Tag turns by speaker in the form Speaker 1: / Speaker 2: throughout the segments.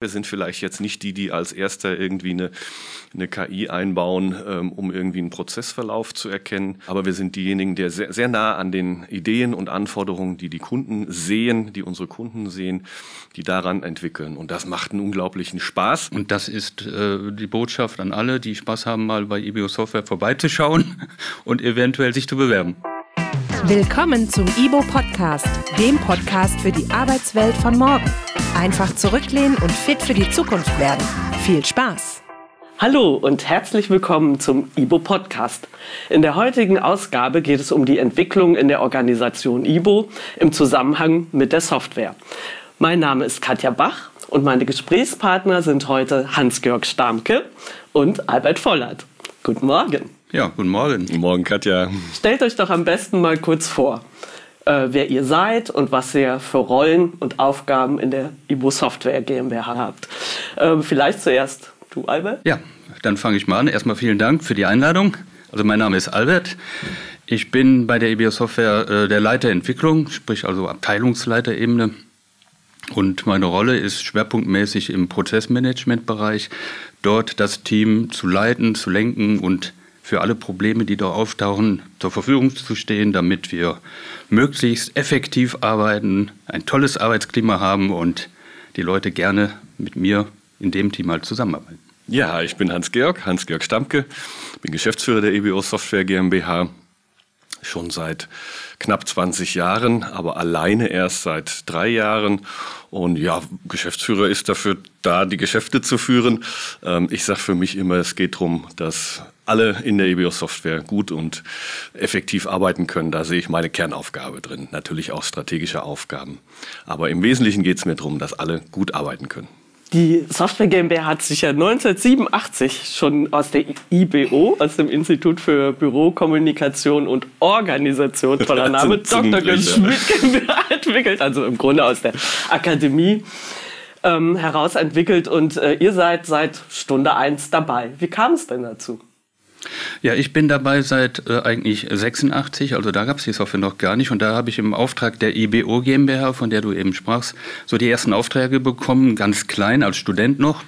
Speaker 1: Wir sind vielleicht jetzt nicht die, die als erster irgendwie eine, eine KI einbauen, ähm, um irgendwie einen Prozessverlauf zu erkennen. Aber wir sind diejenigen, die sehr, sehr nah an den Ideen und Anforderungen, die die Kunden sehen, die unsere Kunden sehen, die daran entwickeln. Und das macht einen unglaublichen Spaß.
Speaker 2: Und das ist äh, die Botschaft an alle, die Spaß haben, mal bei IBO Software vorbeizuschauen und eventuell sich zu bewerben.
Speaker 3: Willkommen zum IBO Podcast, dem Podcast für die Arbeitswelt von morgen. Einfach zurücklehnen und fit für die Zukunft werden. Viel Spaß!
Speaker 4: Hallo und herzlich willkommen zum IBO Podcast. In der heutigen Ausgabe geht es um die Entwicklung in der Organisation IBO im Zusammenhang mit der Software. Mein Name ist Katja Bach und meine Gesprächspartner sind heute Hans-Georg Starmke und Albert Vollert. Guten Morgen.
Speaker 2: Ja, guten Morgen.
Speaker 1: Guten Morgen, Katja.
Speaker 4: Stellt euch doch am besten mal kurz vor, äh, wer ihr seid und was ihr für Rollen und Aufgaben in der Ibo Software GmbH habt. Äh, vielleicht zuerst du, Albert?
Speaker 2: Ja, dann fange ich mal an. Erstmal vielen Dank für die Einladung. Also mein Name ist Albert. Ich bin bei der IBO Software äh, der Leiter Entwicklung, sprich also Abteilungsleiterebene. Und meine Rolle ist schwerpunktmäßig im Prozessmanagementbereich, dort das Team zu leiten, zu lenken und für alle Probleme, die da auftauchen, zur Verfügung zu stehen, damit wir möglichst effektiv arbeiten, ein tolles Arbeitsklima haben und die Leute gerne mit mir in dem Team halt zusammenarbeiten.
Speaker 1: Ja, ich bin Hans-Georg, Hans-Georg Stamke, bin Geschäftsführer der EBO Software GmbH schon seit knapp 20 Jahren, aber alleine erst seit drei Jahren. Und ja, Geschäftsführer ist dafür da, die Geschäfte zu führen. Ähm, ich sage für mich immer, es geht darum, dass alle in der EBO-Software gut und effektiv arbeiten können. Da sehe ich meine Kernaufgabe drin. Natürlich auch strategische Aufgaben. Aber im Wesentlichen geht es mir darum, dass alle gut arbeiten können.
Speaker 4: Die Software GmbH hat sich ja 1987 schon aus der IBO, aus dem Institut für Bürokommunikation und Organisation, toller Name, Dr. Schmidt GmbH entwickelt, also im Grunde aus der Akademie ähm, heraus entwickelt und äh, ihr seid seit Stunde 1 dabei. Wie kam es denn dazu?
Speaker 2: Ja, ich bin dabei seit äh, eigentlich 86, also da gab es die Software noch gar nicht. Und da habe ich im Auftrag der IBO GmbH, von der du eben sprachst, so die ersten Aufträge bekommen, ganz klein, als Student noch.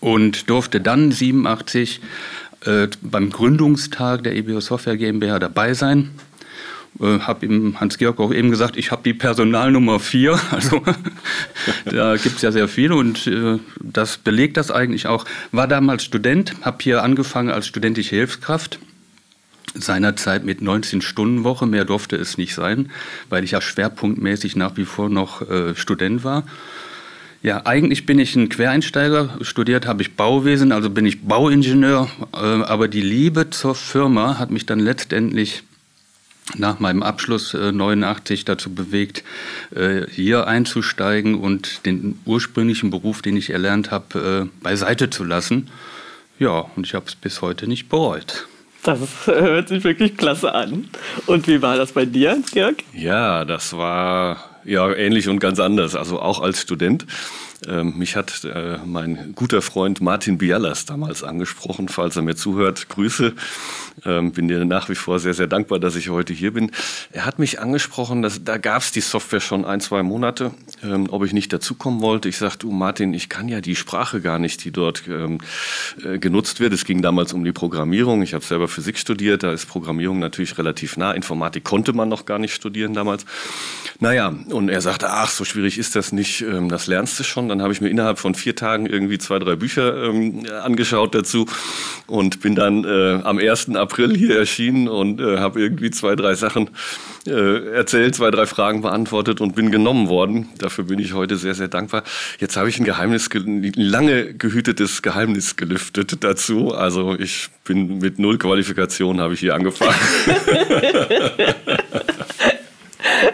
Speaker 2: Und durfte dann 87 äh, beim Gründungstag der IBO Software GmbH dabei sein äh, habe ihm Hans-Georg auch eben gesagt, ich habe die Personalnummer 4. Also da gibt es ja sehr viele und äh, das belegt das eigentlich auch. War damals Student, habe hier angefangen als studentische Hilfskraft. Seinerzeit mit 19-Stunden-Woche, mehr durfte es nicht sein, weil ich ja schwerpunktmäßig nach wie vor noch äh, Student war. Ja, eigentlich bin ich ein Quereinsteiger. Studiert habe ich Bauwesen, also bin ich Bauingenieur. Äh, aber die Liebe zur Firma hat mich dann letztendlich nach meinem Abschluss äh, 89 dazu bewegt, äh, hier einzusteigen und den ursprünglichen Beruf, den ich erlernt habe, äh, beiseite zu lassen. Ja, und ich habe es bis heute nicht bereut.
Speaker 4: Das hört sich wirklich klasse an. Und wie war das bei dir, Jörg?
Speaker 1: Ja, das war ja ähnlich und ganz anders. Also auch als Student ähm, mich hat äh, mein guter Freund Martin Bialas damals angesprochen, falls er mir zuhört. Grüße. Ähm, bin dir nach wie vor sehr, sehr dankbar, dass ich heute hier bin. Er hat mich angesprochen, dass, da gab es die Software schon ein, zwei Monate, ähm, ob ich nicht dazukommen wollte. Ich sagte, du Martin, ich kann ja die Sprache gar nicht, die dort ähm, äh, genutzt wird. Es ging damals um die Programmierung. Ich habe selber Physik studiert, da ist Programmierung natürlich relativ nah. Informatik konnte man noch gar nicht studieren damals. Naja, und er sagte, ach, so schwierig ist das nicht, ähm, das lernst du schon. Dann habe ich mir innerhalb von vier Tagen irgendwie zwei, drei Bücher ähm, angeschaut dazu und bin dann äh, am 1. April hier erschienen und äh, habe irgendwie zwei, drei Sachen äh, erzählt, zwei, drei Fragen beantwortet und bin genommen worden. Dafür bin ich heute sehr, sehr dankbar. Jetzt habe ich ein Geheimnis, ein lange gehütetes Geheimnis gelüftet dazu. Also ich bin mit null Qualifikation habe ich hier angefangen.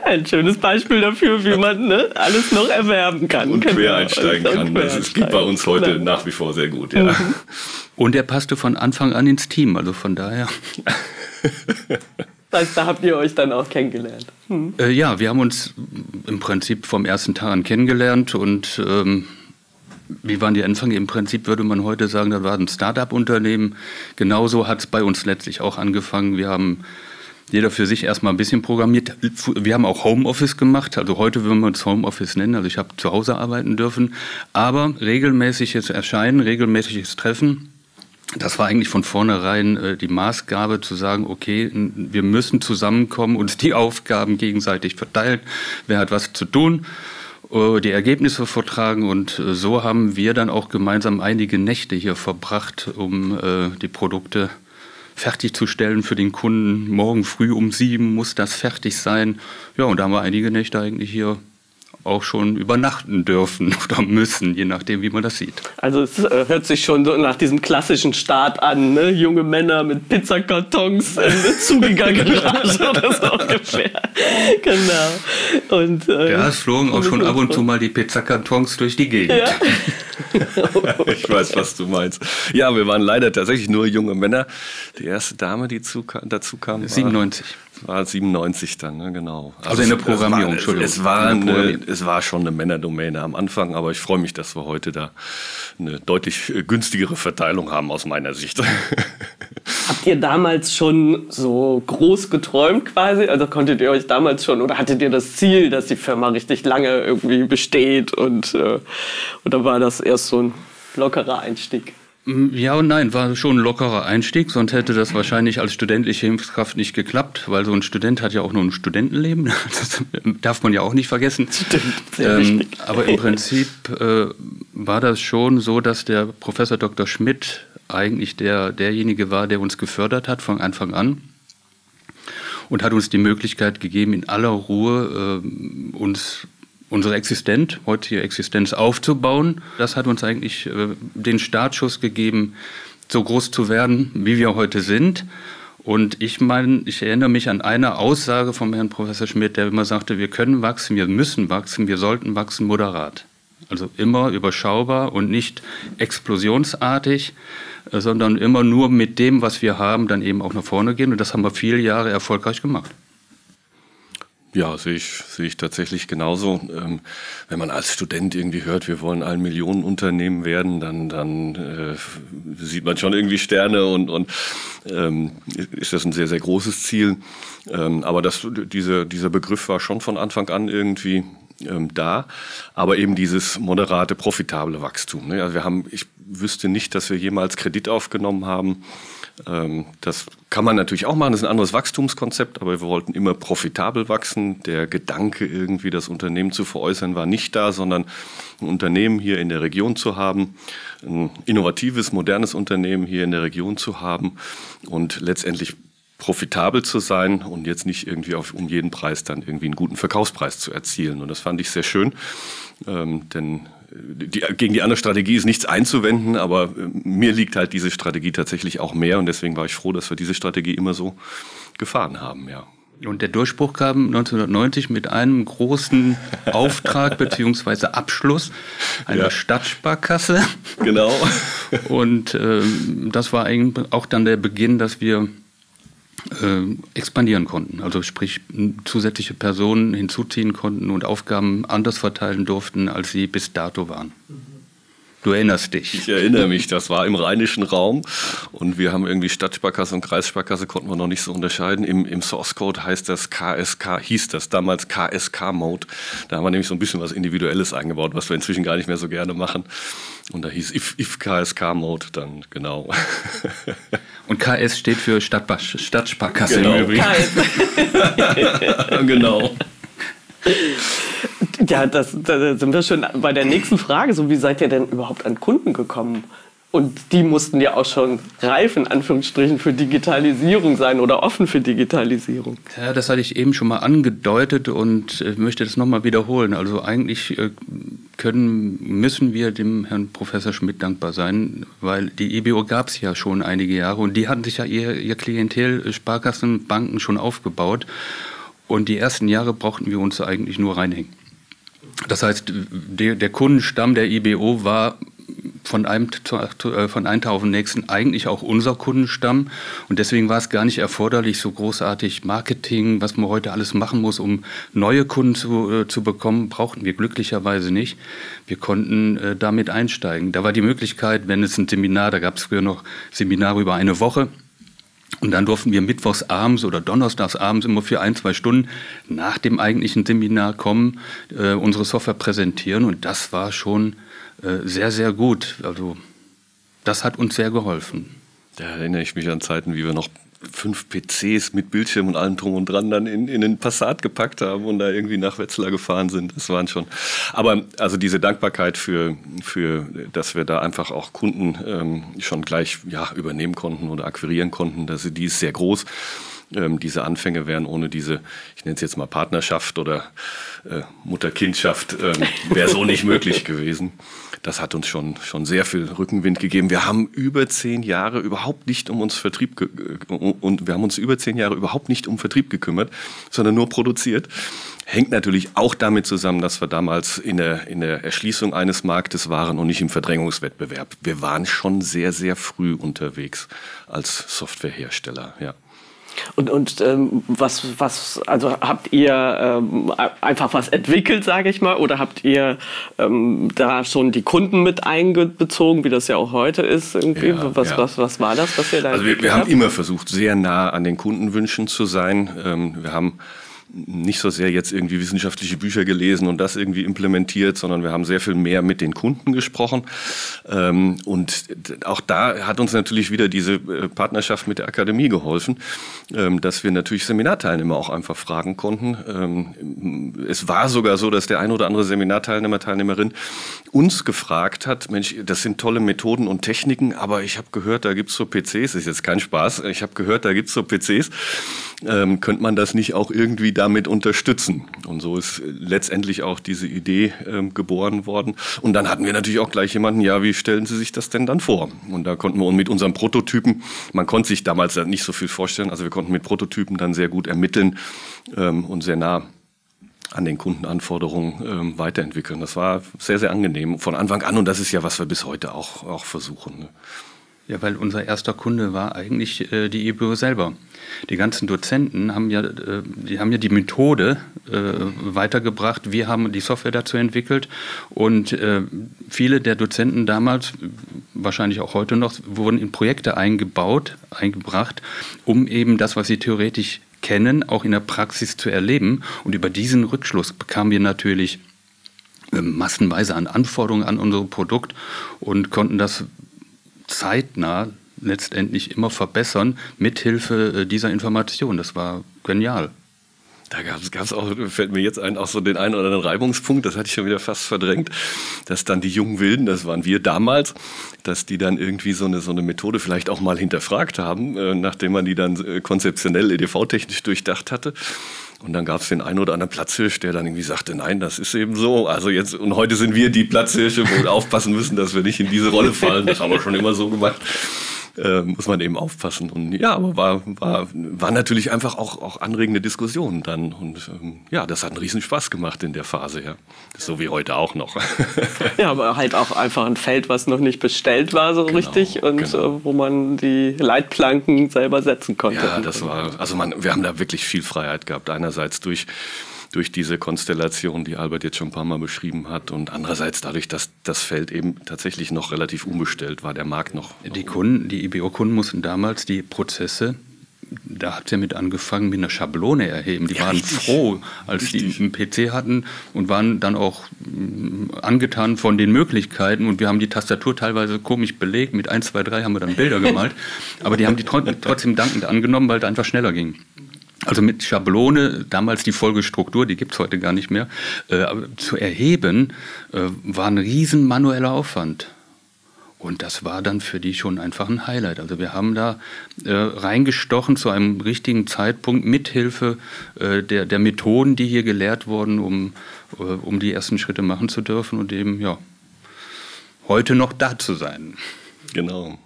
Speaker 4: Ein schönes Beispiel dafür, wie man ne, alles noch erwerben kann.
Speaker 1: Und quer einsteigen kann. Das geht bei uns heute genau. nach wie vor sehr gut. Ja. Mhm.
Speaker 2: Und er passte von Anfang an ins Team, also von daher.
Speaker 4: Das heißt, da habt ihr euch dann auch kennengelernt.
Speaker 2: Hm. Äh, ja, wir haben uns im Prinzip vom ersten Tag an kennengelernt und ähm, wie waren die Anfänge? Im Prinzip würde man heute sagen, das war ein Start-up-Unternehmen. Genauso hat es bei uns letztlich auch angefangen. Wir haben jeder für sich erstmal ein bisschen programmiert. Wir haben auch Homeoffice gemacht, also heute würden wir uns Homeoffice nennen, also ich habe zu Hause arbeiten dürfen, aber regelmäßiges Erscheinen, regelmäßiges Treffen, das war eigentlich von vornherein äh, die Maßgabe zu sagen, okay, wir müssen zusammenkommen, uns die Aufgaben gegenseitig verteilen, wer hat was zu tun, äh, die Ergebnisse vortragen. Und äh, so haben wir dann auch gemeinsam einige Nächte hier verbracht, um die Produkte fertigzustellen für den Kunden. Morgen früh um sieben muss das fertig sein. Ja, und da haben wir einige Nächte eigentlich hier auch schon übernachten dürfen oder müssen, je nachdem, wie man das sieht.
Speaker 4: Also es äh, hört sich schon so nach diesem klassischen Start an, ne? junge Männer mit Pizzakartons in der zugegangenen Garage oder so ungefähr. Genau.
Speaker 2: Und, äh, ja, es flogen auch schon ab und zu mal die Pizzakartons durch die Gegend. Ja.
Speaker 1: ich weiß, was du meinst. Ja, wir waren leider tatsächlich nur junge Männer. Die erste Dame, die zu, dazu kam,
Speaker 2: 97.
Speaker 1: War 97 dann, ne? genau.
Speaker 2: Also, also in der Programmierung,
Speaker 1: war, Entschuldigung. Es war, eine, es war schon eine Männerdomäne am Anfang, aber ich freue mich, dass wir heute da eine deutlich günstigere Verteilung haben aus meiner Sicht.
Speaker 4: Habt ihr damals schon so groß geträumt quasi? Also konntet ihr euch damals schon oder hattet ihr das Ziel, dass die Firma richtig lange irgendwie besteht und äh, oder war das erst so ein lockerer Einstieg?
Speaker 2: Mm, ja und nein, war schon ein lockerer Einstieg, sonst hätte das wahrscheinlich als studentische Hilfskraft nicht geklappt, weil so ein Student hat ja auch nur ein Studentenleben, das darf man ja auch nicht vergessen. Ähm, aber im Prinzip äh, war das schon so, dass der Professor Dr. Schmidt eigentlich der, derjenige war, der uns gefördert hat von Anfang an und hat uns die Möglichkeit gegeben, in aller Ruhe äh, uns unsere Existenz, heutige Existenz aufzubauen. Das hat uns eigentlich äh, den Startschuss gegeben, so groß zu werden, wie wir heute sind. Und ich meine, ich erinnere mich an eine Aussage vom Herrn Professor Schmidt, der immer sagte, wir können wachsen, wir müssen wachsen, wir sollten wachsen moderat. Also immer überschaubar und nicht explosionsartig, äh, sondern immer nur mit dem, was wir haben, dann eben auch nach vorne gehen. Und das haben wir viele Jahre erfolgreich gemacht.
Speaker 1: Ja, sehe ich, sehe ich tatsächlich genauso. Ähm, wenn man als Student irgendwie hört, wir wollen ein Millionenunternehmen werden, dann, dann äh, sieht man schon irgendwie Sterne und, und ähm, ist das ein sehr, sehr großes Ziel. Ähm, aber das, diese, dieser Begriff war schon von Anfang an irgendwie ähm, da, aber eben dieses moderate, profitable Wachstum. Ne? Also wir haben, ich wüsste nicht, dass wir jemals Kredit aufgenommen haben ähm, das kann man natürlich auch machen, das ist ein anderes Wachstumskonzept, aber wir wollten immer profitabel wachsen. Der Gedanke, irgendwie das Unternehmen zu veräußern, war nicht da, sondern ein Unternehmen hier in der Region zu haben, ein innovatives, modernes Unternehmen hier in der Region zu haben und letztendlich profitabel zu sein und jetzt nicht irgendwie auf, um jeden Preis dann irgendwie einen guten Verkaufspreis zu erzielen. Und das fand ich sehr schön, ähm, denn die, gegen die andere Strategie ist nichts einzuwenden, aber äh, mir liegt halt diese Strategie tatsächlich auch mehr und deswegen war ich froh, dass wir diese Strategie immer so gefahren haben, ja.
Speaker 2: Und der Durchbruch kam 1990 mit einem großen Auftrag bzw. Abschluss einer ja. Stadtsparkasse.
Speaker 1: Genau.
Speaker 2: Und äh, das war eigentlich auch dann der Beginn, dass wir äh, expandieren konnten. Also sprich zusätzliche Personen hinzuziehen konnten und Aufgaben anders verteilen durften, als sie bis dato waren. Du erinnerst dich.
Speaker 1: Ich erinnere mich, das war im rheinischen Raum und wir haben irgendwie Stadtsparkasse und Kreissparkasse konnten wir noch nicht so unterscheiden. Im, im Source Code heißt das KSK, hieß das damals KSK-Mode. Da haben wir nämlich so ein bisschen was Individuelles eingebaut, was wir inzwischen gar nicht mehr so gerne machen. Und da hieß if, if KSK-Mode dann, genau.
Speaker 2: Und KS steht für Stadtsparkasse genau. im Übrigen.
Speaker 1: genau.
Speaker 4: Ja, das, da sind wir schon bei der nächsten Frage. So, wie seid ihr denn überhaupt an Kunden gekommen? Und die mussten ja auch schon reif, in Anführungsstrichen, für Digitalisierung sein oder offen für Digitalisierung.
Speaker 2: Ja, das hatte ich eben schon mal angedeutet und äh, möchte das nochmal wiederholen. Also eigentlich äh, können, müssen wir dem Herrn Professor Schmidt dankbar sein, weil die IBO gab es ja schon einige Jahre und die hatten sich ja ihr, ihr Klientel, Sparkassen, Banken schon aufgebaut. Und die ersten Jahre brauchten wir uns eigentlich nur reinhängen. Das heißt, der, der Kundenstamm der IBO war von einem, äh, von einem Tag auf den nächsten eigentlich auch unser Kundenstamm. Und deswegen war es gar nicht erforderlich, so großartig Marketing, was man heute alles machen muss, um neue Kunden zu, äh, zu bekommen, brauchten wir glücklicherweise nicht. Wir konnten äh, damit einsteigen. Da war die Möglichkeit, wenn es ein Seminar, da gab es früher noch Seminare über eine Woche, Und dann durften wir mittwochs abends oder donnerstags abends immer für ein, zwei Stunden nach dem eigentlichen Seminar kommen, äh, unsere Software präsentieren. Und das war schon äh, sehr, sehr gut. Also das hat uns sehr geholfen.
Speaker 1: Da erinnere ich mich an Zeiten, wie wir noch fünf PCs mit Bildschirm und allem drum und dran dann in, in den Passat gepackt haben und da irgendwie nach Wetzlar gefahren sind. Das waren schon. Aber also diese Dankbarkeit für, für dass wir da einfach auch Kunden ähm, schon gleich ja, übernehmen konnten oder akquirieren konnten, dass, die ist sehr groß. Ähm, diese Anfänge wären ohne diese, ich nenne es jetzt mal Partnerschaft oder äh, Mutter-Kindschaft, ähm, wäre so nicht möglich gewesen das hat uns schon, schon sehr viel Rückenwind gegeben. Wir haben über zehn Jahre überhaupt nicht um uns Vertrieb und wir haben uns über zehn Jahre überhaupt nicht um Vertrieb gekümmert, sondern nur produziert. Hängt natürlich auch damit zusammen, dass wir damals in der, in der Erschließung eines Marktes waren und nicht im Verdrängungswettbewerb. Wir waren schon sehr, sehr früh unterwegs als Softwarehersteller, ja.
Speaker 4: Und, und ähm, was, was, also habt ihr ähm, einfach was entwickelt, sage ich mal, oder habt ihr ähm, da schon die Kunden mit einbezogen, wie das ja auch heute ist? Irgendwie? Ja, was, ja. Was, was war das, was ihr da
Speaker 1: Also wir, wir haben immer versucht, sehr nah an den Kundenwünschen zu sein. Ähm, wir haben nicht so sehr jetzt irgendwie wissenschaftliche Bücher gelesen und das irgendwie implementiert, sondern wir haben sehr viel mehr mit den Kunden gesprochen. Ähm, und auch da hat uns natürlich wieder diese äh, Partnerschaft mit der Akademie geholfen, ähm, dass wir natürlich Seminarteilnehmer auch einfach fragen konnten. Ähm, es war sogar so, dass der ein oder andere Seminarteilnehmer, Teilnehmerin uns gefragt hat, Mensch, das sind tolle Methoden und Techniken, aber ich habe gehört, da gibt es so PCs, ist jetzt kein Spaß, ich habe gehört, da gibt es so PCs, könnte man das nicht auch irgendwie damit unterstützen. Und so ist letztendlich auch diese Idee äh, geboren worden. Und dann hatten wir natürlich auch gleich jemanden, ja, wie stellen Sie sich das denn dann vor? Und da konnten wir mit unseren Prototypen, man konnte sich damals nicht so viel vorstellen, also wir konnten mit Prototypen dann sehr gut ermitteln ähm, und sehr nah an den Kundenanforderungen ähm, weiterentwickeln. Das war sehr, sehr angenehm von Anfang an und das ist ja, was wir bis heute auch, auch versuchen. Ne?
Speaker 2: Ja, weil unser erster Kunde war eigentlich äh, die EBU selber. Die ganzen Dozenten haben ja, äh, die haben ja die Methode äh, weitergebracht. Wir haben die Software dazu entwickelt und äh, viele der Dozenten damals, wahrscheinlich auch heute noch, wurden in Projekte eingebaut, eingebracht, um eben das, was sie theoretisch kennen, auch in der Praxis zu erleben. Und über diesen Rückschluss bekamen wir natürlich äh, massenweise an Anforderungen an unser Produkt und konnten das zeitnah letztendlich immer verbessern mithilfe äh, dieser Information. Das war genial.
Speaker 1: Da gab es auch, fällt mir jetzt ein, auch so den einen oder anderen Reibungspunkt, das hatte ich schon wieder fast verdrängt, dass dann die jungen Wilden, das waren wir damals, dass die dann irgendwie so eine, so eine Methode vielleicht auch mal hinterfragt haben, äh, nachdem man die dann äh, konzeptionell EDV-technisch durchdacht hatte. Und dann gab es den einen oder anderen Platzhirsch, der dann irgendwie sagte, nein, das ist eben so. Also jetzt, und heute sind wir die Platzhirsche, wo wir aufpassen müssen, dass wir nicht in diese Rolle fallen. Das haben wir schon immer so gemacht äh, muss man eben aufpassen. Und ja, aber war, war, war natürlich einfach auch, auch anregende Diskussionen dann. Und ähm, ja, das hat einen riesen Spaß gemacht in der Phase, ja. So wie heute auch noch.
Speaker 4: ja, aber halt auch einfach ein Feld, was noch nicht bestellt war so genau, richtig und genau. äh, wo man die Leitplanken selber setzen konnte.
Speaker 1: Ja, das war, also man, wir haben da wirklich viel Freiheit gehabt. Einerseits durch durch diese Konstellation, die Albert jetzt schon ein paar Mal beschrieben hat und andererseits dadurch, dass das Feld eben tatsächlich noch relativ unbestellt war, der Markt noch.
Speaker 2: Die Kunden, die IBO-Kunden mussten damals die Prozesse da hat es ja mit angefangen mit einer Schablone erheben. Die ja, waren richtig. froh, als richtig. die einen PC hatten und waren dann auch mm, angetan von den Möglichkeiten. Und wir haben die Tastatur teilweise komisch belegt. Mit 1, 2, 3 haben wir dann Bilder gemalt. Aber die haben die trotzdem dankend angenommen, weil es einfach schneller ging. Also mit Schablone, damals die Folgestruktur, die gibt es heute gar nicht mehr, äh, zu erheben, äh, war ein riesen manueller Aufwand. Und das war dann für die schon einfach ein Highlight. Also wir haben da äh, reingestochen zu einem richtigen Zeitpunkt mithilfe äh, der, der Methoden, die hier gelehrt wurden, um, äh, um die ersten Schritte machen zu dürfen und eben ja heute noch da zu sein.
Speaker 1: Genau.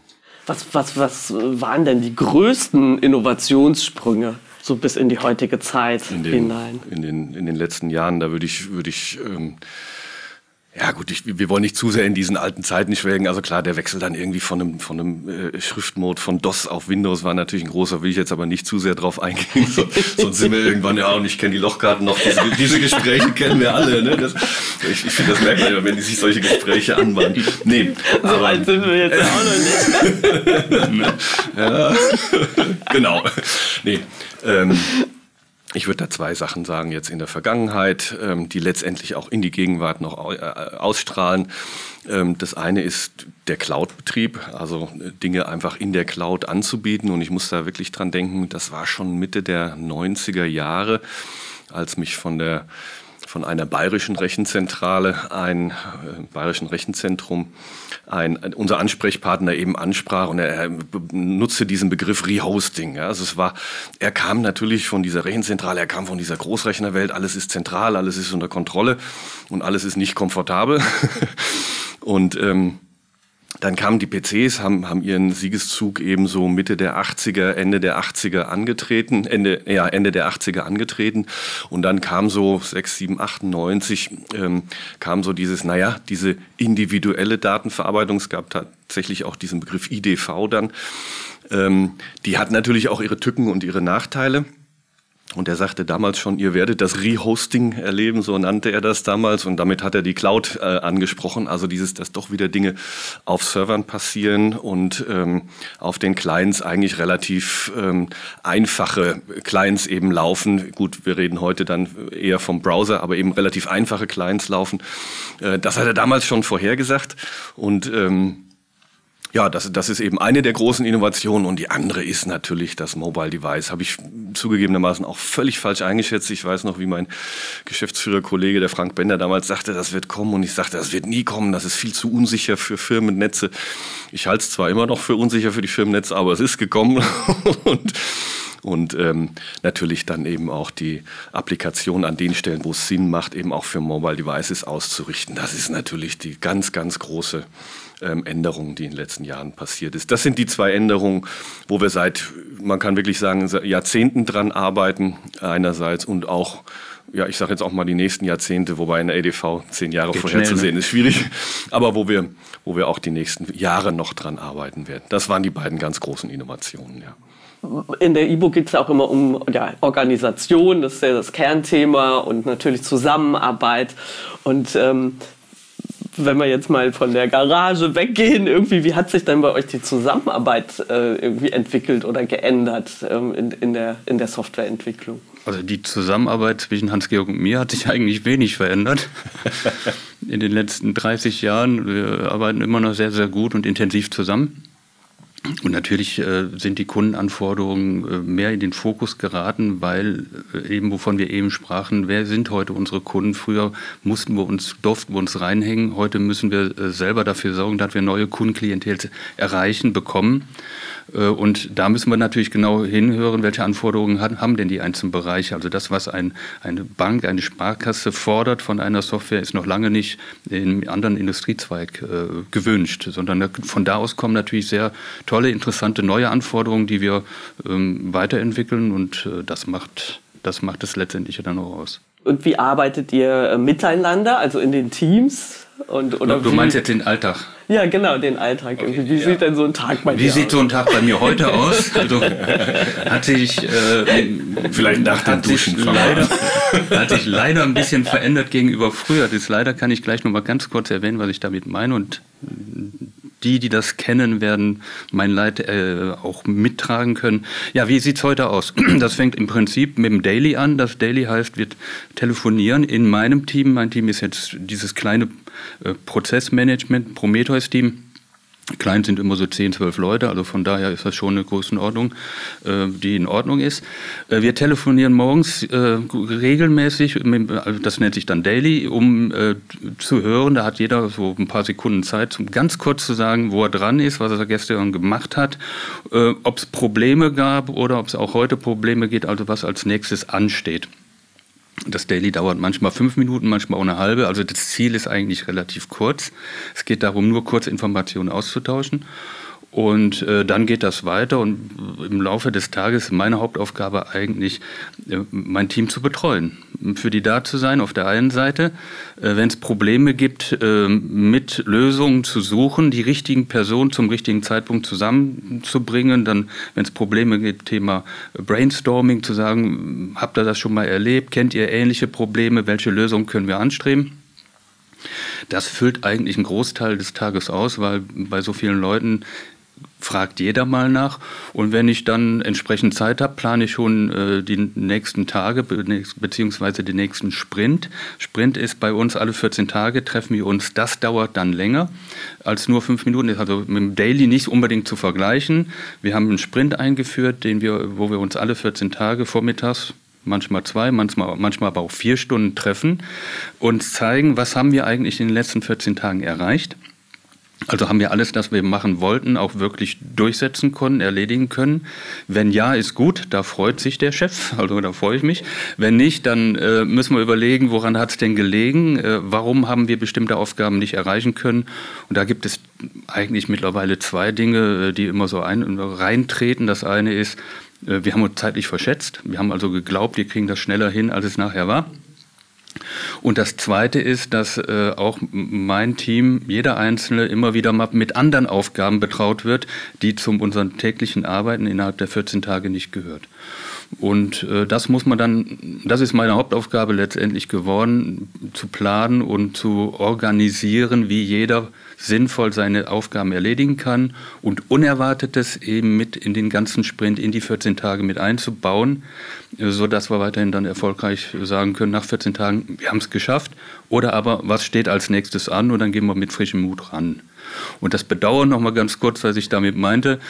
Speaker 4: Was, was, was waren denn die größten Innovationssprünge? So bis in die heutige Zeit
Speaker 1: in den,
Speaker 4: hinein.
Speaker 1: In den, in den letzten Jahren, da würde ich, würde ich ähm, ja gut, ich, wir wollen nicht zu sehr in diesen alten Zeiten schwelgen. Also klar, der Wechsel dann irgendwie von einem, von einem äh, Schriftmode von DOS auf Windows war natürlich ein großer, will ich jetzt aber nicht zu sehr drauf eingehen. So, sonst sind wir irgendwann, ja, und ich kenne die Lochkarten noch. Diese, diese Gespräche kennen wir alle. Ne? Das, ich ich finde, das ja, wenn die sich solche Gespräche anbahnen. Nee,
Speaker 4: so aber, alt sind wir jetzt auch noch nicht.
Speaker 1: ja. genau. Nee. Ähm, ich würde da zwei Sachen sagen jetzt in der Vergangenheit, ähm, die letztendlich auch in die Gegenwart noch äh, ausstrahlen. Ähm, das eine ist der Cloud-Betrieb, also äh, Dinge einfach in der Cloud anzubieten. Und ich muss da wirklich dran denken, das war schon Mitte der 90er Jahre, als mich von der von einer bayerischen Rechenzentrale, ein äh, bayerischen Rechenzentrum, ein, unser Ansprechpartner eben ansprach und er, er nutzte diesen Begriff Rehosting. Ja. Also es war, er kam natürlich von dieser Rechenzentrale, er kam von dieser Großrechnerwelt, alles ist zentral, alles ist unter Kontrolle und alles ist nicht komfortabel. und ähm, dann kamen die PCs, haben, haben ihren Siegeszug eben so Mitte der 80er, Ende der 80er angetreten, Ende, ja, Ende der 80er angetreten. Und dann kam so 6, 7, 98, ähm, kam so dieses, naja, diese individuelle Datenverarbeitung. Es gab tatsächlich auch diesen Begriff IDV dann. Ähm, die hat natürlich auch ihre Tücken und ihre Nachteile. Und er sagte damals schon, ihr werdet das Rehosting erleben, so nannte er das damals. Und damit hat er die Cloud äh, angesprochen. Also dieses, dass doch wieder Dinge auf Servern passieren und ähm, auf den Clients eigentlich relativ ähm, einfache Clients eben laufen. Gut, wir reden heute dann eher vom Browser, aber eben relativ einfache Clients laufen. Äh, das hat er damals schon vorhergesagt. Und ähm, ja, das, das ist eben eine der großen Innovationen und die andere ist natürlich das Mobile Device. Habe ich zugegebenermaßen auch völlig falsch eingeschätzt. Ich weiß noch, wie mein Geschäftsführerkollege, der Frank Bender, damals sagte, das wird kommen und ich sagte, das wird nie kommen, das ist viel zu unsicher für Firmennetze. Ich halte es zwar immer noch für unsicher für die Firmennetze, aber es ist gekommen und und ähm, natürlich dann eben auch die Applikation an den Stellen, wo es Sinn macht, eben auch für Mobile Devices auszurichten. Das ist natürlich die ganz, ganz große Änderung, die in den letzten Jahren passiert ist. Das sind die zwei Änderungen, wo wir seit, man kann wirklich sagen, Jahrzehnten dran arbeiten einerseits und auch ja, ich sage jetzt auch mal die nächsten Jahrzehnte, wobei in der EDV zehn Jahre Geht vorherzusehen ne? ist schwierig, aber wo wir, wo wir auch die nächsten Jahre noch dran arbeiten werden. Das waren die beiden ganz großen Innovationen, ja.
Speaker 4: In der E-Book geht es auch immer um ja, Organisation, das ist ja das Kernthema und natürlich Zusammenarbeit. Und ähm, wenn wir jetzt mal von der Garage weggehen, irgendwie, wie hat sich denn bei euch die Zusammenarbeit äh, irgendwie entwickelt oder geändert ähm, in, in, der, in der Softwareentwicklung?
Speaker 2: Also die Zusammenarbeit zwischen Hans-Georg und mir hat sich eigentlich wenig verändert. in den letzten 30 Jahren, wir arbeiten immer noch sehr, sehr gut und intensiv zusammen. Und natürlich äh, sind die Kundenanforderungen äh, mehr in den Fokus geraten, weil äh, eben, wovon wir eben sprachen, wer sind heute unsere Kunden? Früher mussten wir uns, durften wir uns reinhängen. Heute müssen wir äh, selber dafür sorgen, dass wir neue Kundenklientel erreichen, bekommen. Äh, und da müssen wir natürlich genau hinhören, welche Anforderungen haben denn die einzelnen Bereiche. Also das, was ein, eine Bank, eine Sparkasse fordert von einer Software, ist noch lange nicht im anderen Industriezweig äh, gewünscht, sondern von da aus kommen natürlich sehr tolle, interessante neue Anforderungen, die wir ähm, weiterentwickeln und äh, das macht das macht es letztendlich dann auch aus.
Speaker 4: Und wie arbeitet ihr miteinander, also in den Teams? Und,
Speaker 2: oder du, meinst jetzt den Alltag?
Speaker 4: Ja, genau, den Alltag. Okay, wie ja. sieht denn so ein Tag bei
Speaker 2: dir aus? Wie sieht so ein Tag bei mir heute aus? Also, hat sich äh,
Speaker 1: vielleicht nach dem Duschen
Speaker 2: leider, hat sich leider ein bisschen verändert gegenüber früher. Das leider kann ich gleich noch mal ganz kurz erwähnen, was ich damit meine und die, die das kennen, werden mein Leid äh, auch mittragen können. Ja, wie sieht es heute aus? Das fängt im Prinzip mit dem Daily an. Das Daily heißt, wir telefonieren in meinem Team. Mein Team ist jetzt dieses kleine äh, Prozessmanagement, Prometheus-Team Klein sind immer so 10, 12 Leute, also von daher ist das schon eine Größenordnung, äh, die in Ordnung ist. Äh, wir telefonieren morgens äh, regelmäßig, das nennt sich dann Daily, um zu hören, da hat jeder so ein paar Sekunden Zeit, um ganz kurz zu sagen, wo er dran ist, was er gestern gemacht hat, ob es Probleme gab oder ob es auch heute Probleme geht, also was als nächstes ansteht. Das Daily dauert manchmal fünf Minuten, manchmal auch eine halbe. Also das Ziel ist eigentlich relativ kurz. Es geht darum, nur kurz Informationen auszutauschen. Und äh, dann geht das weiter und im Laufe des Tages ist meine Hauptaufgabe eigentlich, äh, mein Team zu betreuen. Für die da zu sein auf der einen Seite, äh, wenn es Probleme gibt, äh, mit Lösungen zu suchen, die richtigen Personen zum richtigen Zeitpunkt zusammenzubringen. Dann, wenn es Probleme gibt, Thema Brainstorming, zu sagen, habt ihr das schon mal erlebt? Kennt ihr ähnliche Probleme? Welche Lösungen können wir anstreben? Das füllt eigentlich einen Großteil des Tages aus, weil bei so vielen Leuten fragt jeder mal nach. Und wenn ich dann entsprechend Zeit habe, plane ich schon äh, die nächsten Tage beziehungsweise den nächsten Sprint. Sprint ist bei uns alle 14 Tage, treffen wir uns. Das dauert dann länger als nur fünf Minuten. Ist also mit dem Daily nicht unbedingt zu vergleichen. Wir haben einen Sprint eingeführt, den wir, wo wir uns alle 14 Tage vormittags manchmal zwei, manchmal, manchmal aber auch vier Stunden treffen und zeigen, was haben wir eigentlich in den letzten 14 Tagen erreicht also haben wir alles, das wir machen wollten, auch wirklich durchsetzen können, erledigen können. Wenn ja, ist gut, da freut sich der Chef, also da freue ich mich. Wenn nicht, dann äh, müssen wir überlegen, woran hat es denn gelegen, äh, warum haben wir bestimmte Aufgaben nicht erreichen können. Und da gibt es eigentlich mittlerweile zwei Dinge, äh, die immer so ein, reintreten. Das eine ist, äh, wir haben uns zeitlich verschätzt. Wir haben also geglaubt, wir kriegen das schneller hin, als es nachher war. Und das Zweite ist, dass äh, auch mein Team, jeder Einzelne, immer wieder mal mit anderen Aufgaben betraut wird, die zum unseren täglichen Arbeiten innerhalb der 14 Tage nicht gehört. Und äh, das muss man dann, das ist meine Hauptaufgabe letztendlich geworden, zu planen und zu organisieren, wie jeder sinnvoll seine Aufgaben erledigen kann und Unerwartetes eben mit in den ganzen Sprint, in die 14 Tage mit einzubauen, äh, sodass wir weiterhin dann erfolgreich sagen können, nach 14 Tagen, wir haben es geschafft. Oder aber, was steht als nächstes an und dann gehen wir mit frischem Mut ran. Und das Bedauern noch mal ganz kurz, was ich damit meinte.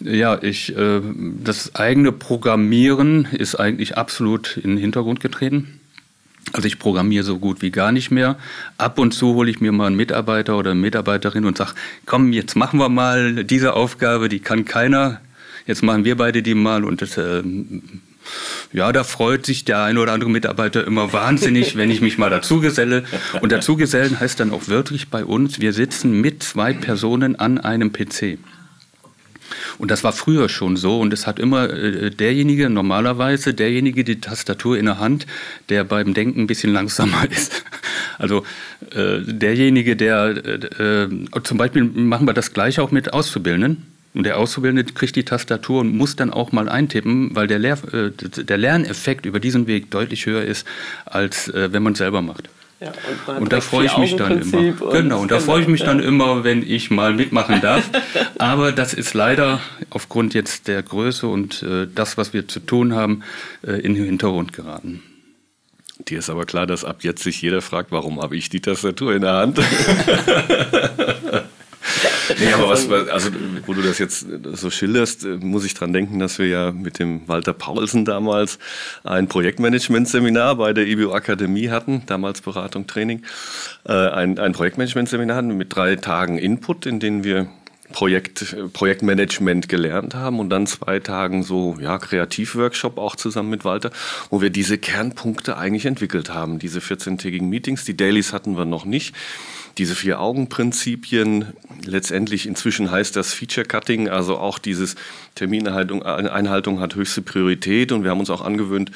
Speaker 2: Ja, ich, äh, das eigene Programmieren ist eigentlich absolut in den Hintergrund getreten. Also ich programmiere so gut wie gar nicht mehr. Ab und zu hole ich mir mal einen Mitarbeiter oder eine Mitarbeiterin und sage, komm, jetzt machen wir mal diese Aufgabe, die kann keiner. Jetzt machen wir beide die mal und das, äh, ja, da freut sich der eine oder andere Mitarbeiter immer wahnsinnig, wenn ich mich mal dazugeselle. Und dazugesellen heißt dann auch wirklich bei uns, wir sitzen mit zwei Personen an einem PC. Und das war früher schon so und es hat immer äh, derjenige, normalerweise derjenige die Tastatur in der Hand, der beim Denken ein bisschen langsamer ist. Also äh, derjenige, der äh, äh zum Beispiel machen wir das gleiche auch mit Auszubildenden. Und der Auszubildende kriegt die Tastatur und muss dann auch mal eintippen, weil der, Lehr äh, der Lerneffekt über diesen Weg deutlich höher ist, als äh, wenn man es selber macht. Ja, und, und da freue ich mich dann immer. Und genau, und da freue ich mich dann immer, wenn ich mal mitmachen darf. Aber das ist leider aufgrund jetzt der Größe und äh, das, was wir zu tun haben, äh, in den Hintergrund geraten.
Speaker 1: Dir ist aber klar, dass ab jetzt sich jeder fragt, warum habe ich die Tastatur in der Hand? Nee, aber was, also, wo du das jetzt so schilderst, muss ich dran denken, dass wir ja mit dem Walter Paulsen damals ein Projektmanagement-Seminar bei der IBO Akademie hatten, damals Beratung, Training, äh, ein, ein Projektmanagement-Seminar hatten mit drei Tagen Input, in denen wir Projekt, Projektmanagement gelernt haben und dann zwei Tagen so ja, Kreativworkshop auch zusammen mit Walter, wo wir diese Kernpunkte eigentlich entwickelt haben. Diese 14-tägigen Meetings, die Dailies hatten wir noch nicht diese Vier-Augen-Prinzipien, letztendlich inzwischen heißt das Feature-Cutting, also auch dieses Termineinhaltung Einhaltung hat höchste Priorität und wir haben uns auch angewöhnt,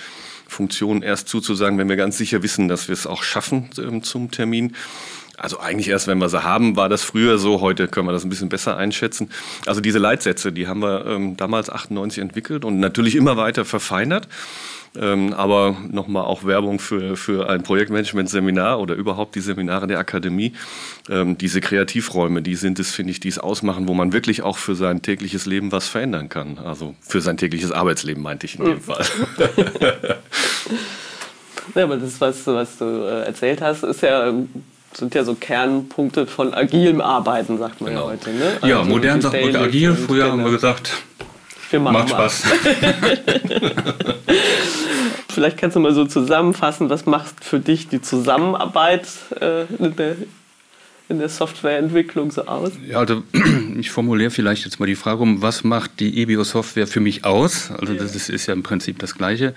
Speaker 1: Funktionen erst zuzusagen, wenn wir ganz sicher wissen, dass wir es auch schaffen ähm, zum Termin. Also eigentlich erst, wenn wir sie haben, war das früher so. Heute können wir das ein bisschen besser einschätzen. Also diese Leitsätze, die haben wir ähm, damals 98 entwickelt und natürlich immer weiter verfeinert. Ähm, aber nochmal auch Werbung für, für ein Projektmanagement-Seminar oder überhaupt die Seminare der Akademie. Ähm, diese Kreativräume, die sind es, finde ich, die es ausmachen, wo man wirklich auch für sein tägliches Leben was verändern kann. Also für sein tägliches Arbeitsleben, meinte ich in dem Fall.
Speaker 4: ja, aber das, was, was du äh, erzählt hast, ist ja sind ja so Kernpunkte von agilem Arbeiten, sagt man genau. ja heute. Ne?
Speaker 2: Also ja, modern sagt man agil. Früher haben wir gesagt, wir macht Spaß.
Speaker 4: Vielleicht kannst du mal so zusammenfassen, was macht für dich die Zusammenarbeit äh, in, der, in der Softwareentwicklung so aus?
Speaker 2: Ja, also ich formuliere vielleicht jetzt mal die Frage um, was macht die EBO-Software für mich aus? Also das ist, ist ja im Prinzip das Gleiche.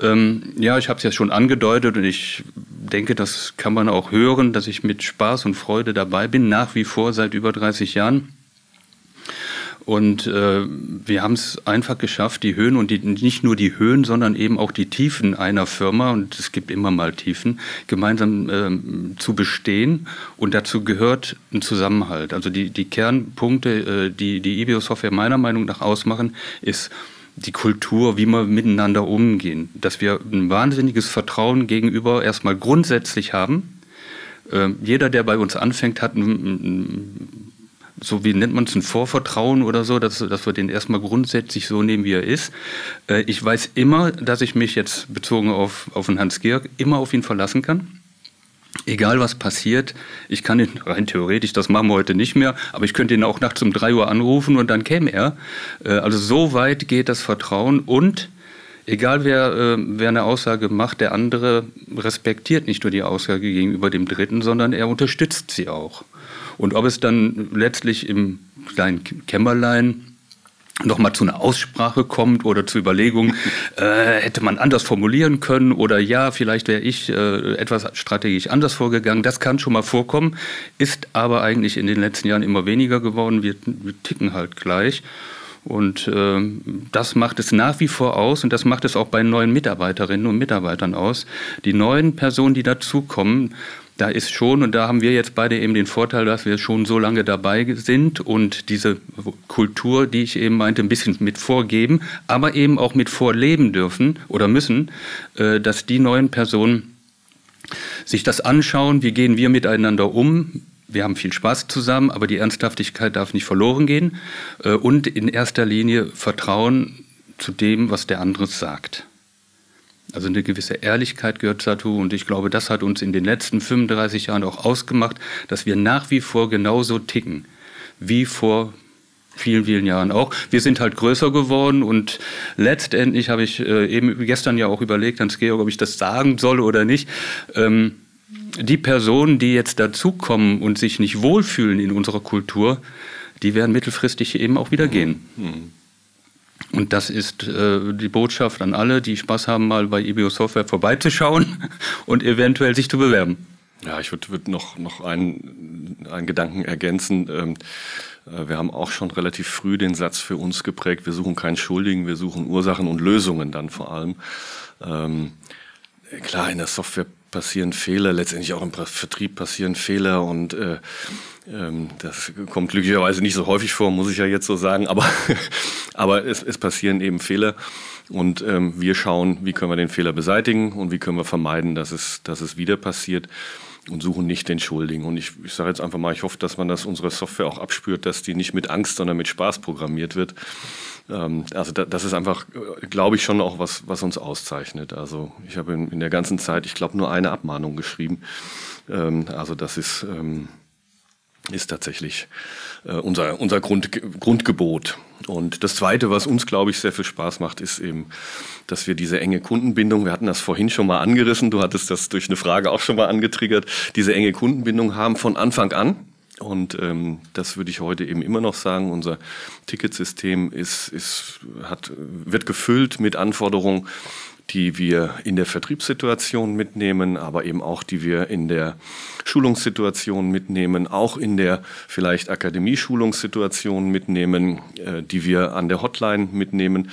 Speaker 2: Ähm, ja, ich habe es ja schon angedeutet und ich denke, das kann man auch hören, dass ich mit Spaß und Freude dabei bin, nach wie vor seit über 30 Jahren. Und äh, wir haben es einfach geschafft, die Höhen und die, nicht nur die Höhen, sondern eben auch die Tiefen einer Firma, und es gibt immer mal Tiefen, gemeinsam äh, zu bestehen. Und dazu gehört ein Zusammenhalt. Also die, die Kernpunkte, äh, die die EBO-Software meiner Meinung nach ausmachen, ist die Kultur, wie wir miteinander umgehen. Dass wir ein wahnsinniges Vertrauen gegenüber erstmal grundsätzlich haben. Äh, jeder, der bei uns anfängt, hat ein, ein so wie nennt man es, ein Vorvertrauen oder so, dass, dass wir den erstmal grundsätzlich so nehmen, wie er ist. Äh, ich weiß immer, dass ich mich jetzt bezogen auf, auf den Hans-Georg immer auf ihn verlassen kann. Egal was passiert, ich kann ihn rein theoretisch, das machen wir heute nicht mehr, aber ich könnte ihn auch nachts um drei Uhr anrufen und dann käme er. Äh, also so weit geht das Vertrauen und egal wer, äh, wer eine Aussage macht, der andere respektiert nicht nur die Aussage gegenüber dem Dritten, sondern er unterstützt sie auch. Und ob es dann letztlich im kleinen Kämmerlein nochmal zu einer Aussprache kommt oder zu Überlegungen, äh, hätte man anders formulieren können oder ja, vielleicht wäre ich äh, etwas strategisch anders vorgegangen. Das kann schon mal vorkommen, ist aber eigentlich in den letzten Jahren immer weniger geworden. Wir, wir ticken halt gleich. Und äh, das macht es nach wie vor aus und das macht es auch bei neuen Mitarbeiterinnen und Mitarbeitern aus. Die neuen Personen, die dazukommen, da ist schon, und da haben wir jetzt beide eben den Vorteil, dass wir schon so lange dabei sind und diese Kultur, die ich eben meinte, ein bisschen mit vorgeben, aber eben auch mit vorleben dürfen oder müssen, äh, dass die neuen Personen sich das anschauen, wie gehen wir miteinander um, wir haben viel Spaß zusammen, aber die Ernsthaftigkeit darf nicht verloren gehen. Äh, und in erster Linie Vertrauen zu dem, was der andere sagt. Also eine gewisse Ehrlichkeit gehört dazu und ich glaube, das hat uns in den letzten 35 Jahren auch ausgemacht, dass wir nach wie vor genauso ticken wie vor vielen, vielen Jahren auch. Wir sind halt größer geworden und letztendlich habe ich äh, eben gestern ja auch überlegt, Hans-Georg, ob ich das sagen soll oder nicht. Ähm, die Personen, die jetzt dazukommen und sich nicht wohlfühlen in unserer Kultur, die werden mittelfristig eben auch wieder gehen. Mhm. Und das ist äh, die Botschaft an alle, die Spaß haben, mal bei IBO Software vorbeizuschauen und eventuell sich zu bewerben.
Speaker 1: Ja, ich würde würd noch, noch einen, einen Gedanken ergänzen. Ähm, äh, wir haben auch schon relativ früh den Satz für uns geprägt, wir suchen keinen Schuldigen, wir suchen Ursachen und Lösungen dann vor allem. Ähm, klar, in der Software passieren Fehler, letztendlich auch im Vertrieb passieren Fehler und äh, ähm, das kommt glücklicherweise nicht so häufig vor, muss ich ja jetzt so sagen, aber, aber es, es passieren eben Fehler und ähm, wir schauen, wie können wir den Fehler beseitigen und wie können wir vermeiden, dass es, dass es wieder passiert und suchen nicht den Schuldigen. Und ich, ich sage jetzt einfach mal, ich hoffe, dass man das unserer Software auch abspürt, dass die nicht mit Angst, sondern mit Spaß programmiert wird. Ähm, also da, das ist einfach, äh, glaube ich, schon auch was, was uns auszeichnet. Also ich habe in, in der ganzen Zeit, ich glaube, nur eine Abmahnung geschrieben. Ähm, also das ist, ähm, ist tatsächlich äh, unser, unser Grund, Grundgebot. Und das Zweite, was uns, glaube ich, sehr viel Spaß macht, ist eben, dass wir diese enge Kundenbindung, wir hatten das vorhin schon mal angerissen, du hattest das durch eine Frage auch schon mal angetriggert, diese enge Kundenbindung haben von Anfang an. Und ähm, das würde ich heute eben immer noch sagen. Unser Ticketsystem ist, ist, hat, wird gefüllt mit Anforderungen, die wir in der Vertriebssituation mitnehmen, aber eben auch die wir in der Schulungssituation mitnehmen, auch in der vielleicht Akademieschulungssituation mitnehmen, äh, die wir an der Hotline mitnehmen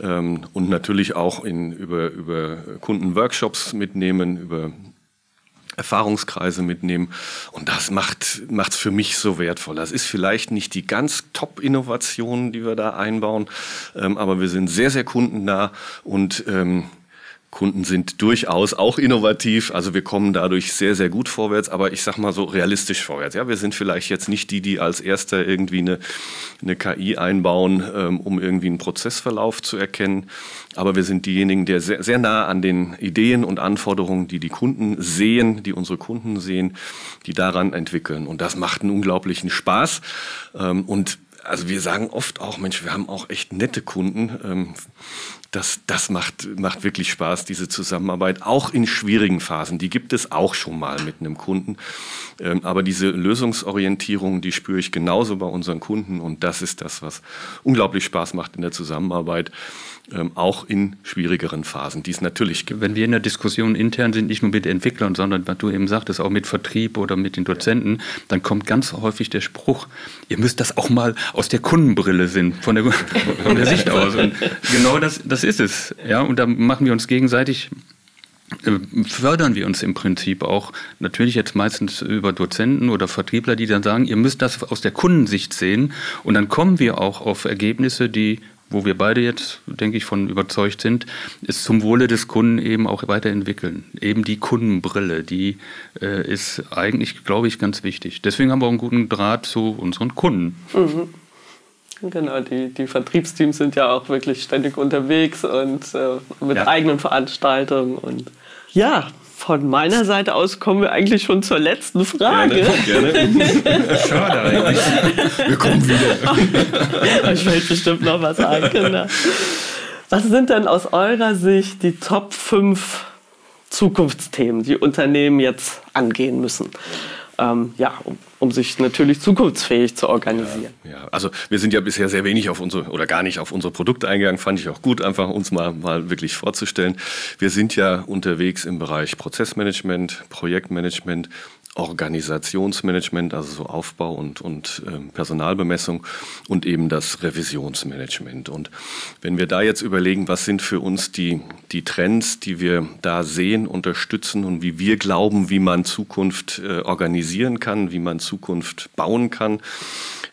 Speaker 1: ähm, und natürlich auch in, über, über Kundenworkshops mitnehmen, über Erfahrungskreise mitnehmen. Und das macht es für mich so wertvoll. Das ist vielleicht nicht die ganz Top-Innovation, die wir da einbauen, ähm, aber wir sind sehr, sehr kundennah und ähm, Kunden sind durchaus auch innovativ. Also wir kommen dadurch sehr, sehr gut vorwärts, aber ich sag mal so realistisch vorwärts. Ja, wir sind vielleicht jetzt nicht die, die als Erster irgendwie eine, eine KI einbauen, ähm, um irgendwie einen Prozessverlauf zu erkennen. Aber wir sind diejenigen, die sehr, sehr nah an den Ideen und Anforderungen, die die Kunden sehen, die unsere Kunden sehen, die daran entwickeln. Und das macht einen unglaublichen Spaß. Ähm, und also wir sagen oft auch, Mensch, wir haben auch echt nette Kunden. Ähm, das, das macht, macht wirklich Spaß, diese Zusammenarbeit, auch in schwierigen Phasen. Die gibt es auch schon mal mit einem Kunden. Ähm, aber diese Lösungsorientierung, die spüre ich genauso bei unseren Kunden. Und das ist das, was unglaublich Spaß macht in der Zusammenarbeit ähm, auch in schwierigeren Phasen, die es natürlich gibt.
Speaker 2: Wenn wir in der Diskussion intern sind, nicht nur mit Entwicklern, sondern, was du eben sagtest, auch mit Vertrieb oder mit den Dozenten, dann kommt ganz häufig der Spruch, ihr müsst das auch mal aus der Kundenbrille sehen, von der, von der Sicht aus. Und genau das, das ist es. Ja, und da machen wir uns gegenseitig äh, fördern wir uns im Prinzip auch natürlich jetzt meistens über Dozenten oder Vertriebler, die dann sagen, ihr müsst das aus der Kundensicht sehen und dann kommen wir auch auf Ergebnisse, die wo wir beide jetzt, denke ich, von überzeugt sind, ist zum Wohle des Kunden eben auch weiterentwickeln. Eben die Kundenbrille, die äh, ist eigentlich, glaube ich, ganz wichtig. Deswegen haben wir auch einen guten Draht zu unseren Kunden.
Speaker 4: Mhm. Genau, die, die Vertriebsteams sind ja auch wirklich ständig unterwegs und äh, mit ja. eigenen Veranstaltungen. Und ja, von meiner Seite aus kommen wir eigentlich schon zur letzten Frage. Gerne, gerne. Schade eigentlich. Wir kommen wieder. Euch fällt bestimmt noch was ein. Genau. Was sind denn aus eurer Sicht die Top 5 Zukunftsthemen, die Unternehmen jetzt angehen müssen? Ähm, ja, um, um, sich natürlich zukunftsfähig zu organisieren.
Speaker 1: Ja, ja, also wir sind ja bisher sehr wenig auf unsere oder gar nicht auf unsere Produkte eingegangen, fand ich auch gut, einfach uns mal, mal wirklich vorzustellen. Wir sind ja unterwegs im Bereich Prozessmanagement, Projektmanagement, Organisationsmanagement, also so Aufbau und, und äh, Personalbemessung und eben das Revisionsmanagement. Und wenn wir da jetzt überlegen, was sind für uns die, die Trends, die wir da sehen, unterstützen und wie wir glauben, wie man Zukunft äh, organisieren kann, wie man Zukunft bauen kann,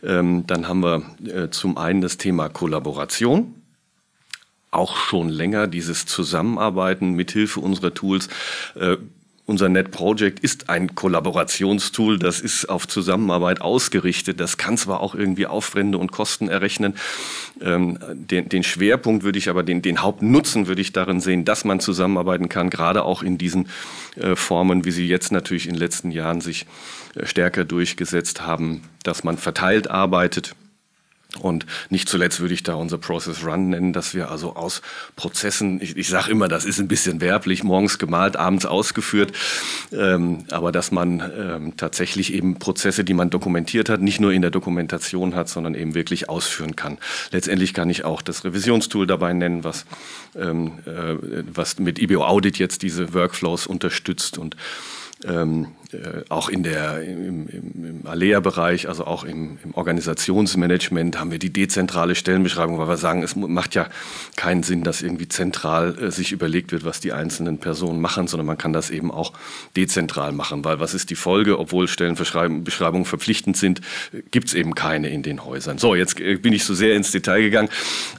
Speaker 1: ähm, dann haben wir äh, zum einen das Thema Kollaboration auch schon länger dieses Zusammenarbeiten mithilfe unserer Tools. Äh, unser Net Project ist ein Kollaborationstool, das ist auf Zusammenarbeit ausgerichtet. Das kann zwar auch irgendwie Aufwände und Kosten errechnen. Ähm, den, den, Schwerpunkt würde ich aber, den, den, Hauptnutzen würde ich darin sehen, dass man zusammenarbeiten kann, gerade auch in diesen äh, Formen, wie sie jetzt natürlich in den letzten Jahren sich äh, stärker durchgesetzt haben, dass man verteilt arbeitet und nicht zuletzt würde ich da unser Process Run nennen, dass wir also aus Prozessen, ich, ich sage immer, das ist ein bisschen werblich, morgens gemalt, abends ausgeführt, ähm, aber dass man ähm, tatsächlich eben Prozesse, die man dokumentiert hat, nicht nur in der Dokumentation hat, sondern eben wirklich ausführen kann. Letztendlich kann ich auch das Revisionstool dabei nennen, was, ähm, äh, was mit IBO Audit jetzt diese Workflows unterstützt und ähm, äh, auch in der, im, im, im Alea-Bereich, also auch im, im, Organisationsmanagement haben wir die dezentrale Stellenbeschreibung, weil wir sagen, es macht ja keinen Sinn, dass irgendwie zentral äh, sich überlegt wird, was die einzelnen Personen machen, sondern man kann das eben auch dezentral machen, weil was ist die Folge, obwohl Stellenbeschreibungen verpflichtend sind, gibt es eben keine in den Häusern. So, jetzt äh, bin ich so sehr ins Detail gegangen.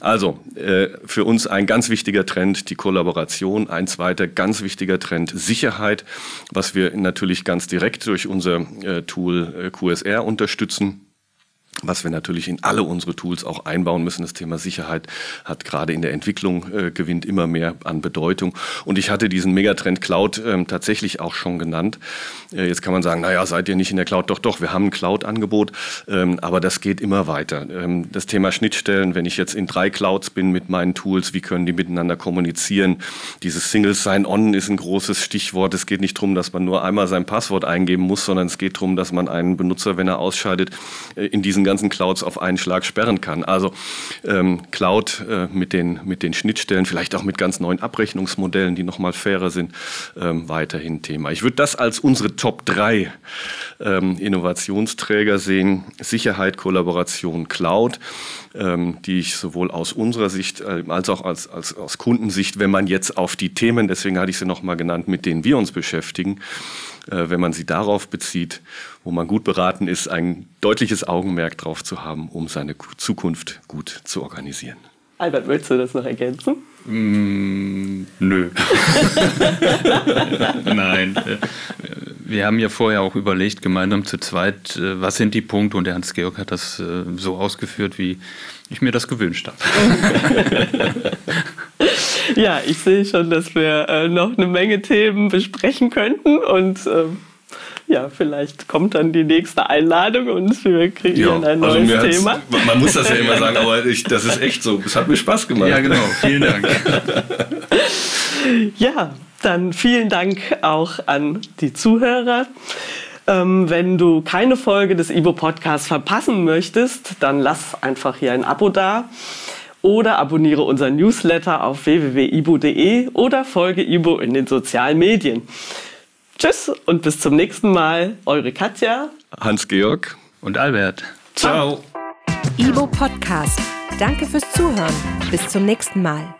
Speaker 1: Also, äh, für uns ein ganz wichtiger Trend, die Kollaboration, ein zweiter ganz wichtiger Trend, Sicherheit, was wir natürlich ganz ganz direkt durch unser äh, Tool äh, QSR unterstützen was wir natürlich in alle unsere Tools auch einbauen müssen. Das Thema Sicherheit hat gerade in der Entwicklung äh, gewinnt immer mehr an Bedeutung. Und ich hatte diesen Megatrend Cloud ähm, tatsächlich auch schon genannt. Äh, jetzt kann man sagen, naja, seid ihr nicht in der Cloud? Doch, doch, wir haben ein Cloud-Angebot, ähm, aber das geht immer weiter. Ähm, das Thema Schnittstellen, wenn ich jetzt in drei Clouds bin mit meinen Tools, wie können die miteinander kommunizieren? Dieses Single Sign-On ist ein großes Stichwort. Es geht nicht darum, dass man nur einmal sein Passwort eingeben muss, sondern es geht darum, dass man einen Benutzer, wenn er ausscheidet, äh, in diesen ganzen Clouds auf einen Schlag sperren kann. Also ähm, Cloud äh, mit, den, mit den Schnittstellen, vielleicht auch mit ganz neuen Abrechnungsmodellen, die nochmal fairer sind, ähm, weiterhin Thema. Ich würde das als unsere Top 3 ähm, Innovationsträger sehen. Sicherheit, Kollaboration, Cloud, ähm, die ich sowohl aus unserer Sicht äh, als auch als, als, aus Kundensicht, wenn man jetzt auf die Themen, deswegen hatte ich sie nochmal genannt, mit denen wir uns beschäftigen, äh, wenn man sie darauf bezieht, wo man gut beraten ist, ein deutliches Augenmerk drauf zu haben, um seine Zukunft gut zu organisieren.
Speaker 4: Albert, willst du das noch ergänzen?
Speaker 2: Mm, nö. Nein. Wir haben ja vorher auch überlegt, gemeinsam zu zweit, äh, was sind die Punkte und der Hans-Georg hat das äh, so ausgeführt, wie ich mir das gewünscht habe.
Speaker 4: ja, ich sehe schon, dass wir äh, noch eine Menge Themen besprechen könnten und ähm, ja, vielleicht kommt dann die nächste Einladung und wir kreieren ja, ein also neues Thema.
Speaker 1: Man muss das ja immer sagen, aber ich, das ist echt so. Es hat mir Spaß gemacht.
Speaker 2: Ja, genau. Vielen Dank.
Speaker 4: ja, dann vielen Dank auch an die Zuhörer. Ähm, wenn du keine Folge des Ibo Podcasts verpassen möchtest, dann lass einfach hier ein Abo da oder abonniere unseren Newsletter auf www.ibo.de oder folge Ibo in den sozialen Medien. Tschüss und bis zum nächsten Mal. Eure Katja,
Speaker 1: Hans-Georg
Speaker 2: und Albert.
Speaker 3: Ciao. Ibo Podcast. Danke fürs Zuhören. Bis zum nächsten Mal.